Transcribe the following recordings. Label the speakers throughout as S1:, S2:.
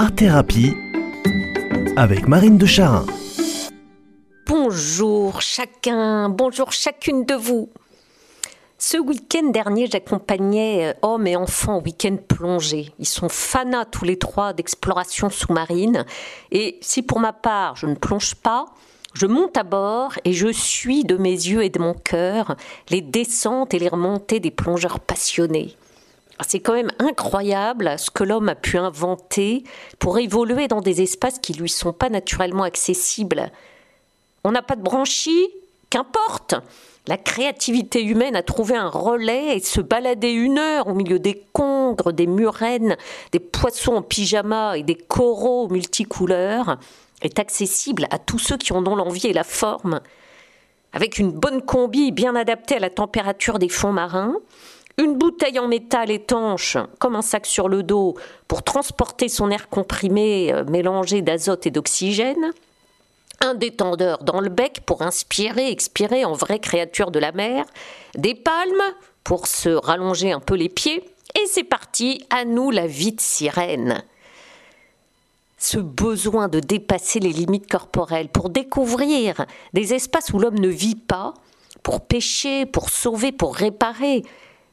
S1: Art Thérapie avec Marine de Charin.
S2: Bonjour chacun, bonjour chacune de vous. Ce week-end dernier, j'accompagnais euh, hommes et enfants au week-end plongé. Ils sont fanas tous les trois d'exploration sous-marine. Et si pour ma part, je ne plonge pas, je monte à bord et je suis de mes yeux et de mon cœur les descentes et les remontées des plongeurs passionnés. C'est quand même incroyable ce que l'homme a pu inventer pour évoluer dans des espaces qui lui sont pas naturellement accessibles. On n'a pas de branchies, qu'importe. La créativité humaine a trouvé un relais et se balader une heure au milieu des congres, des murènes, des poissons en pyjama et des coraux multicouleurs est accessible à tous ceux qui en ont l'envie et la forme. Avec une bonne combi bien adaptée à la température des fonds marins, une bouteille en métal étanche, comme un sac sur le dos, pour transporter son air comprimé euh, mélangé d'azote et d'oxygène, un détendeur dans le bec pour inspirer, expirer en vraie créature de la mer, des palmes pour se rallonger un peu les pieds, et c'est parti, à nous la vie de sirène. Ce besoin de dépasser les limites corporelles pour découvrir des espaces où l'homme ne vit pas, pour pêcher, pour sauver, pour réparer,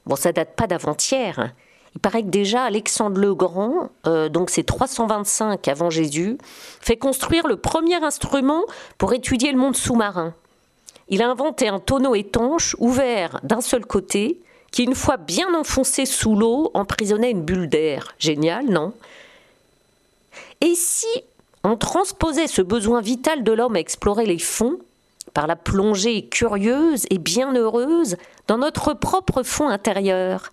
S2: Bon, ça date pas d'avant-hier. Il paraît que déjà Alexandre le Grand, euh, donc c'est 325 avant Jésus, fait construire le premier instrument pour étudier le monde sous-marin. Il a inventé un tonneau étanche ouvert d'un seul côté, qui une fois bien enfoncé sous l'eau emprisonnait une bulle d'air. Génial, non? Et si on transposait ce besoin vital de l'homme à explorer les fonds par la plongée curieuse et bienheureuse dans notre propre fond intérieur.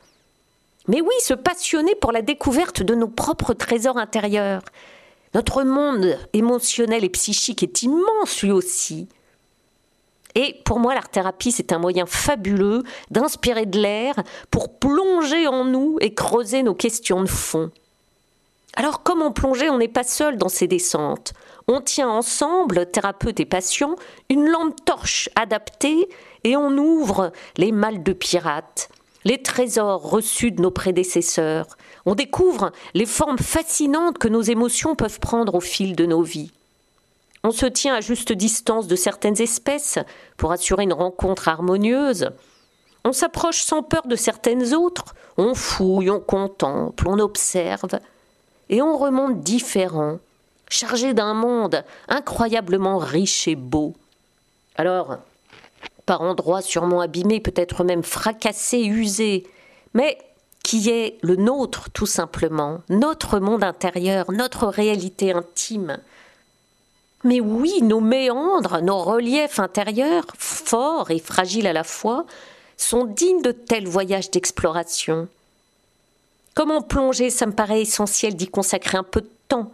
S2: Mais oui, se passionner pour la découverte de nos propres trésors intérieurs. Notre monde émotionnel et psychique est immense lui aussi. Et pour moi, l'art-thérapie, c'est un moyen fabuleux d'inspirer de l'air pour plonger en nous et creuser nos questions de fond. Alors, comment plonger On n'est pas seul dans ces descentes. On tient ensemble, thérapeute et patient, une lampe torche adaptée et on ouvre les malles de pirates, les trésors reçus de nos prédécesseurs. On découvre les formes fascinantes que nos émotions peuvent prendre au fil de nos vies. On se tient à juste distance de certaines espèces pour assurer une rencontre harmonieuse. On s'approche sans peur de certaines autres. On fouille, on contemple, on observe. Et on remonte différent, chargé d'un monde incroyablement riche et beau. Alors, par endroits sûrement abîmés, peut-être même fracassés, usés, mais qui est le nôtre tout simplement, notre monde intérieur, notre réalité intime. Mais oui, nos méandres, nos reliefs intérieurs, forts et fragiles à la fois, sont dignes de tels voyages d'exploration. Comment plonger, ça me paraît essentiel d'y consacrer un peu de temps,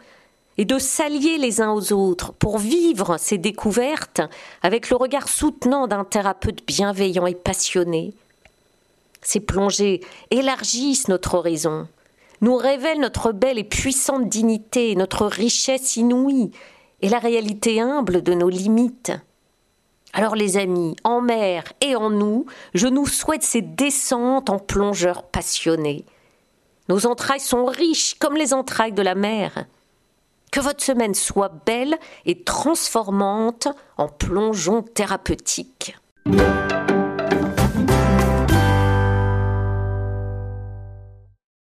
S2: et de s'allier les uns aux autres pour vivre ces découvertes avec le regard soutenant d'un thérapeute bienveillant et passionné. Ces plongées élargissent notre horizon, nous révèlent notre belle et puissante dignité, notre richesse inouïe et la réalité humble de nos limites. Alors les amis, en mer et en nous, je nous souhaite ces descentes en plongeurs passionnés. Nos entrailles sont riches comme les entrailles de la mer. Que votre semaine soit belle et transformante en plongeon thérapeutique.